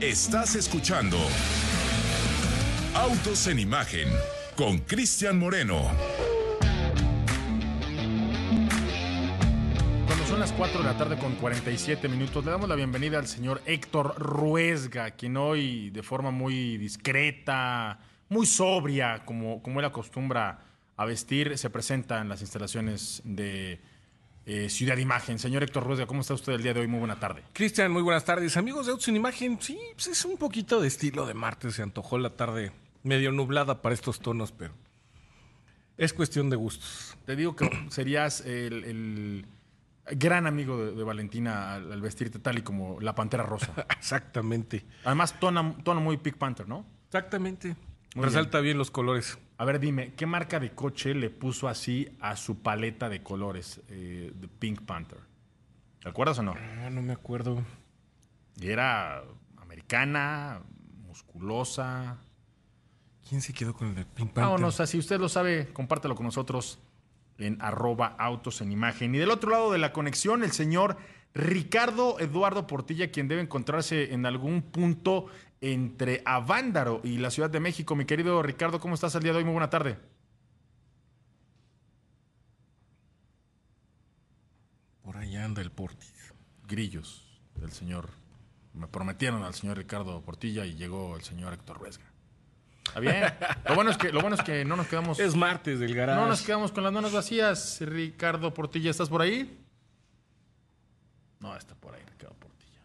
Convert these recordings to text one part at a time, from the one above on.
Estás escuchando Autos en Imagen con Cristian Moreno. Cuando son las 4 de la tarde con 47 minutos, le damos la bienvenida al señor Héctor Ruesga, quien hoy de forma muy discreta, muy sobria, como, como él acostumbra a vestir, se presenta en las instalaciones de eh, Ciudad Imagen. Señor Héctor Ruesga, ¿cómo está usted el día de hoy? Muy buena tarde. Cristian, muy buenas tardes. Amigos de Autos en Imagen, sí, pues es un poquito de estilo de martes. Se antojó la tarde medio nublada para estos tonos, pero es cuestión de gustos. Te digo que serías el, el gran amigo de, de Valentina al, al vestirte tal y como la Pantera Rosa. Exactamente. Además, tono, tono muy Pink Panther, ¿no? Exactamente. Muy Resalta bien. los colores. A ver, dime, ¿qué marca de coche le puso así a su paleta de colores eh, de Pink Panther? ¿Te acuerdas o no? Ah, no me acuerdo. Y era americana, musculosa. ¿Quién se quedó con el de Pink Panther? Vámonos, si usted lo sabe, compártelo con nosotros en arroba autos en imagen. Y del otro lado de la conexión, el señor Ricardo Eduardo Portilla, quien debe encontrarse en algún punto entre Avándaro y la Ciudad de México. Mi querido Ricardo, ¿cómo estás el día de hoy? Muy buena tarde. Por allá anda el Portis. Grillos del señor. Me prometieron al señor Ricardo Portilla y llegó el señor Héctor Ruesga. Está bien. Lo bueno es que, lo bueno es que no nos quedamos. Es martes del garage. No nos quedamos con las manos vacías. Ricardo Portilla, ¿estás por ahí? No, está por ahí, Ricardo Portilla.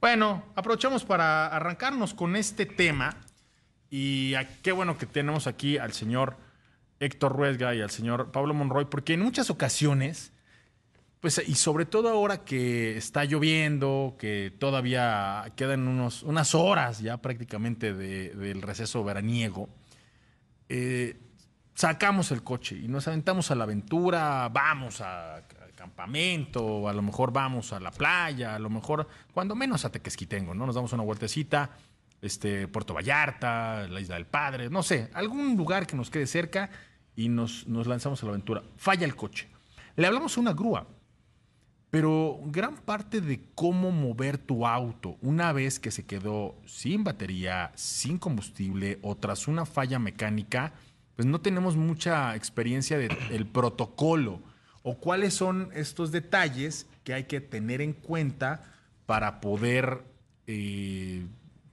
Bueno, aprovechamos para arrancarnos con este tema. Y qué bueno que tenemos aquí al señor Héctor Ruesga y al señor Pablo Monroy, porque en muchas ocasiones, pues, y sobre todo ahora que está lloviendo, que todavía quedan unos, unas horas ya prácticamente de- del receso veraniego, eh, sacamos el coche y nos aventamos a la aventura, vamos a- campamento, a lo mejor vamos a la playa, a lo mejor, cuando menos a Tequesquitengo, ¿no? Nos damos una vueltecita, este, Puerto Vallarta, la Isla del Padre, no sé, algún lugar que nos quede cerca y nos, nos lanzamos a la aventura. Falla el coche. Le hablamos a una grúa, pero gran parte de cómo mover tu auto una vez que se quedó sin batería, sin combustible o tras una falla mecánica, pues no tenemos mucha experiencia del protocolo o cuáles son estos detalles que hay que tener en cuenta para poder eh,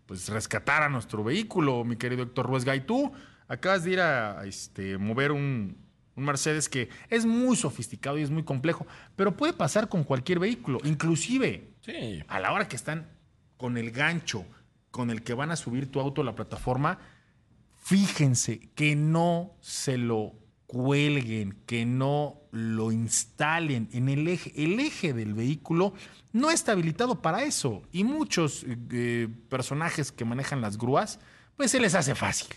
pues rescatar a nuestro vehículo, mi querido Héctor Ruesga. Y tú acabas de ir a, a, este, mover un, un Mercedes que es muy sofisticado y es muy complejo, pero puede pasar con cualquier vehículo, inclusive Sí. a la hora que están con el gancho con el que van a subir tu auto a la plataforma, fíjense que no se lo cuelguen, que no lo instalen en el eje. El eje del vehículo no está habilitado para eso y muchos eh, personajes que manejan las grúas, pues se les hace fácil.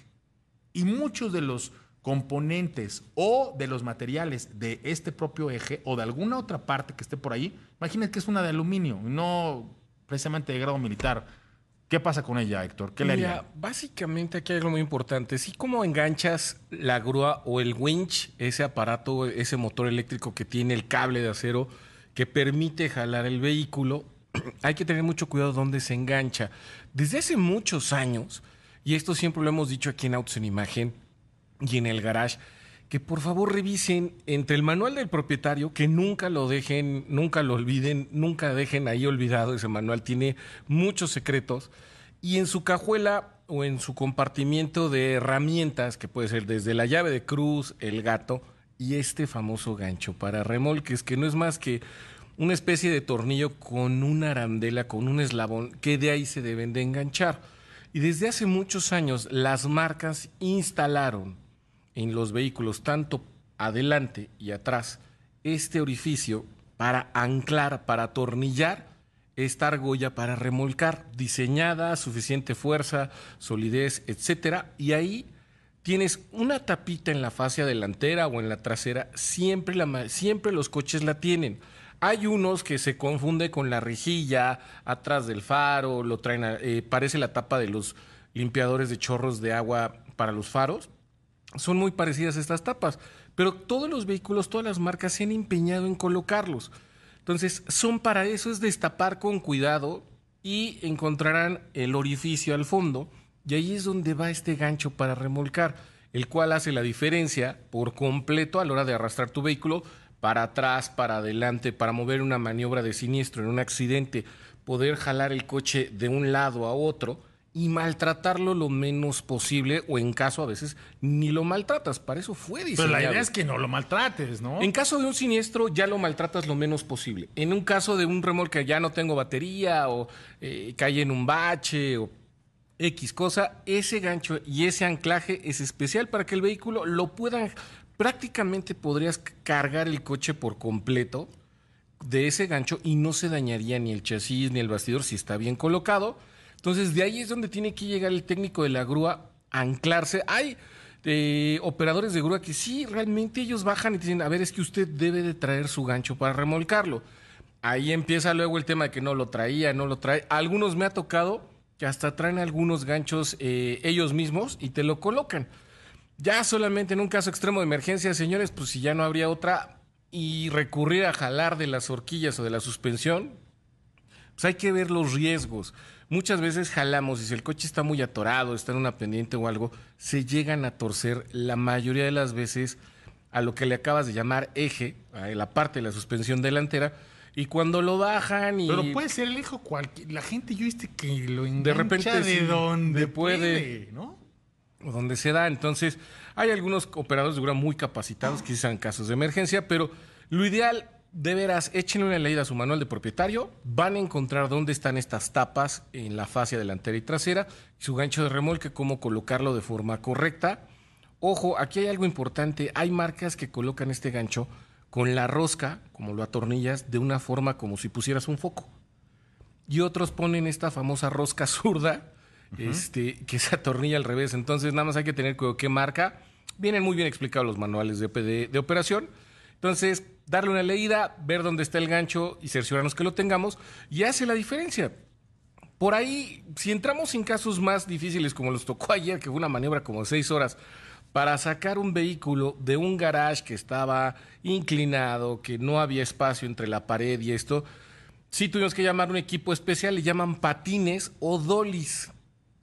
Y muchos de los componentes o de los materiales de este propio eje o de alguna otra parte que esté por ahí, imaginen que es una de aluminio, no precisamente de grado militar. ¿Qué pasa con ella, Héctor? ¿Qué le haría? básicamente aquí hay algo muy importante. Sí, como enganchas la grúa o el winch, ese aparato, ese motor eléctrico que tiene el cable de acero que permite jalar el vehículo, hay que tener mucho cuidado dónde se engancha. Desde hace muchos años, y esto siempre lo hemos dicho aquí en Autos en Imagen y en el garage, que por favor revisen entre el manual del propietario, que nunca lo dejen, nunca lo olviden, nunca dejen ahí olvidado ese manual, tiene muchos secretos, y en su cajuela o en su compartimiento de herramientas, que puede ser desde la llave de cruz, el gato y este famoso gancho para remolques, que no es más que una especie de tornillo con una arandela, con un eslabón, que de ahí se deben de enganchar. Y desde hace muchos años las marcas instalaron en los vehículos, tanto adelante y atrás, este orificio para anclar, para atornillar esta argolla para remolcar, diseñada, suficiente fuerza, solidez, etcétera, y ahí tienes una tapita en la fascia delantera o en la trasera, siempre, la, siempre los coches la tienen. Hay unos que se confunde con la rejilla atrás del faro, lo traen, a- eh, parece la tapa de los limpiadores de chorros de agua para los faros. Son muy parecidas estas tapas, pero todos los vehículos, todas las marcas se han empeñado en colocarlos. Entonces, son para eso, es destapar con cuidado y encontrarán el orificio al fondo y ahí es donde va este gancho para remolcar, el cual hace la diferencia por completo a la hora de arrastrar tu vehículo para atrás, para adelante, para mover una maniobra de siniestro en un accidente, poder jalar el coche de un lado a otro y maltratarlo lo menos posible o en caso a veces ni lo maltratas, para eso fue diseñado. Pero la idea es que no lo maltrates, ¿no? En caso de un siniestro ya lo maltratas lo menos posible. En un caso de un remolque ya no tengo batería o eh, cae en un bache o X cosa, ese gancho y ese anclaje es especial para que el vehículo lo puedan prácticamente podrías cargar el coche por completo de ese gancho y no se dañaría ni el chasis ni el bastidor si está bien colocado entonces, de ahí es donde tiene que llegar el técnico de la grúa a anclarse. Hay eh, operadores de grúa que sí, realmente ellos bajan y dicen, a ver, es que usted debe de traer su gancho para remolcarlo. Ahí empieza luego el tema de que no lo traía, no lo trae. algunos me ha tocado que hasta traen algunos ganchos eh, ellos mismos y te lo colocan. Ya solamente en un caso extremo de emergencia, señores, pues si ya no habría otra y recurrir a jalar de las horquillas o de la suspensión, pues hay que ver los riesgos muchas veces jalamos y si el coche está muy atorado, está en una pendiente o algo, se llegan a torcer la mayoría de las veces a lo que le acabas de llamar eje, a la parte de la suspensión delantera, y cuando lo bajan y... Pero puede ser el eje cualquier... La gente yo viste que lo engancha de repente de donde puede, ¿no? O donde se da. Entonces, hay algunos operadores de muy capacitados que sean casos de emergencia, pero lo ideal de veras, échenle una leída a su manual de propietario, van a encontrar dónde están estas tapas en la fascia delantera y trasera, su gancho de remolque, cómo colocarlo de forma correcta. Ojo, aquí hay algo importante, hay marcas que colocan este gancho con la rosca, como lo atornillas, de una forma como si pusieras un foco. Y otros ponen esta famosa rosca zurda, este, que se atornilla al revés. Entonces, nada más hay que tener cuidado qué marca. Vienen muy bien explicados los manuales de, de operación. Entonces, darle una leída, ver dónde está el gancho y cerciorarnos que lo tengamos, y hace la diferencia. Por ahí, si entramos en casos más difíciles como los tocó ayer, que fue una maniobra como seis horas, para sacar un vehículo de un garage que estaba inclinado, que no había espacio entre la pared y esto, sí tuvimos que llamar un equipo especial, le llaman patines o dolis.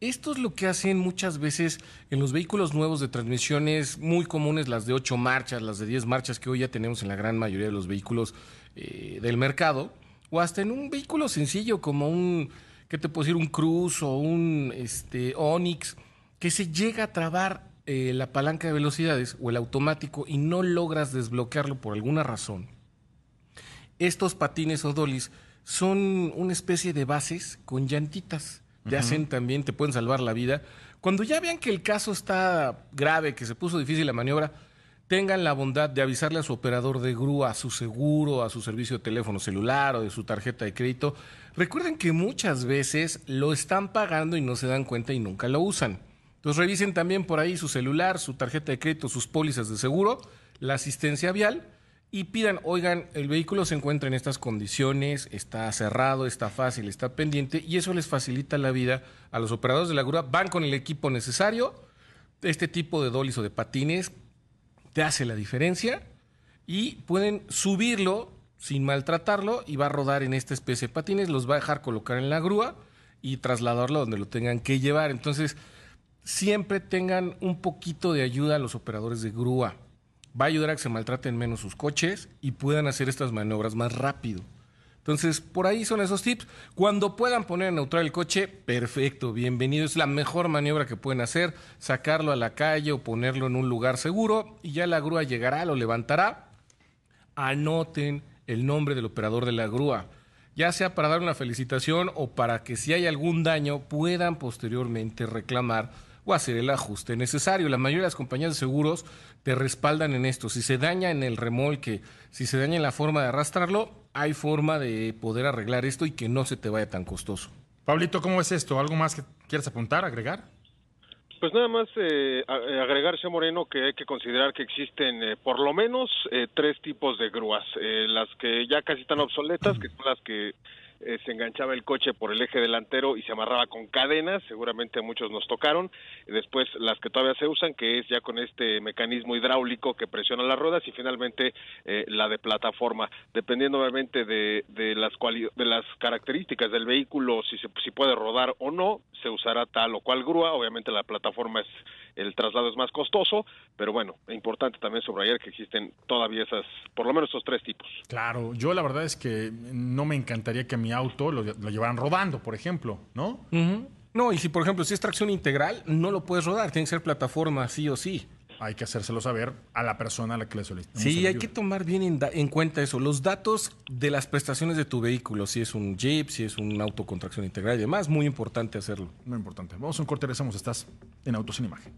Esto es lo que hacen muchas veces en los vehículos nuevos de transmisiones muy comunes, las de 8 marchas, las de 10 marchas que hoy ya tenemos en la gran mayoría de los vehículos eh, del mercado, o hasta en un vehículo sencillo como un, ¿qué te puedo decir? Un Cruz o un este, Onix, que se llega a trabar eh, la palanca de velocidades o el automático y no logras desbloquearlo por alguna razón. Estos patines o dolis son una especie de bases con llantitas te hacen también, te pueden salvar la vida. Cuando ya vean que el caso está grave, que se puso difícil la maniobra, tengan la bondad de avisarle a su operador de grúa, a su seguro, a su servicio de teléfono celular o de su tarjeta de crédito. Recuerden que muchas veces lo están pagando y no se dan cuenta y nunca lo usan. Entonces revisen también por ahí su celular, su tarjeta de crédito, sus pólizas de seguro, la asistencia vial y pidan, oigan, el vehículo se encuentra en estas condiciones, está cerrado, está fácil, está pendiente y eso les facilita la vida a los operadores de la grúa. Van con el equipo necesario, este tipo de dolis o de patines te hace la diferencia y pueden subirlo sin maltratarlo y va a rodar en esta especie de patines, los va a dejar colocar en la grúa y trasladarlo donde lo tengan que llevar. Entonces, siempre tengan un poquito de ayuda a los operadores de grúa va a ayudar a que se maltraten menos sus coches y puedan hacer estas maniobras más rápido. Entonces, por ahí son esos tips. Cuando puedan poner en neutral el coche, perfecto, bienvenido. Es la mejor maniobra que pueden hacer, sacarlo a la calle o ponerlo en un lugar seguro y ya la grúa llegará, lo levantará. Anoten el nombre del operador de la grúa, ya sea para dar una felicitación o para que si hay algún daño puedan posteriormente reclamar o hacer el ajuste necesario. La mayoría de las compañías de seguros te respaldan en esto. Si se daña en el remolque, si se daña en la forma de arrastrarlo, hay forma de poder arreglar esto y que no se te vaya tan costoso. Pablito, ¿cómo es esto? ¿Algo más que quieras apuntar, agregar? Pues nada más eh, eh agregarse, Moreno, que hay que considerar que existen eh, por lo menos eh, tres tipos de grúas. las que ya casi están obsoletas, que son las que eh, se enganchaba el coche por el eje delantero y se amarraba con cadenas, seguramente muchos nos tocaron, después las que todavía se usan, que es ya con este mecanismo hidráulico que presiona las ruedas, y finalmente eh, la de plataforma, dependiendo obviamente de, de las de las características del vehículo, si, se, si puede rodar o no, se usará tal o cual grúa, obviamente la plataforma es el traslado es más costoso, pero bueno, importante también subrayar que existen todavía esas, por lo menos esos tres tipos. Claro, yo la verdad es que no me encantaría que mi auto lo, llevaran rodando, por ejemplo, ¿no? No, y si por ejemplo si es tracción integral, no lo puedes rodar, tiene que ser plataforma sí o sí hay que hacérselo saber a la persona a la que le solicitamos. Sí, hay que tomar bien en, cuenta eso. Los datos de las prestaciones de tu vehículo, si es un Jeep, si es un auto con tracción integral y demás, muy importante hacerlo. Muy importante. Vamos a un corte, regresamos. Estás en Autos sin Imagen.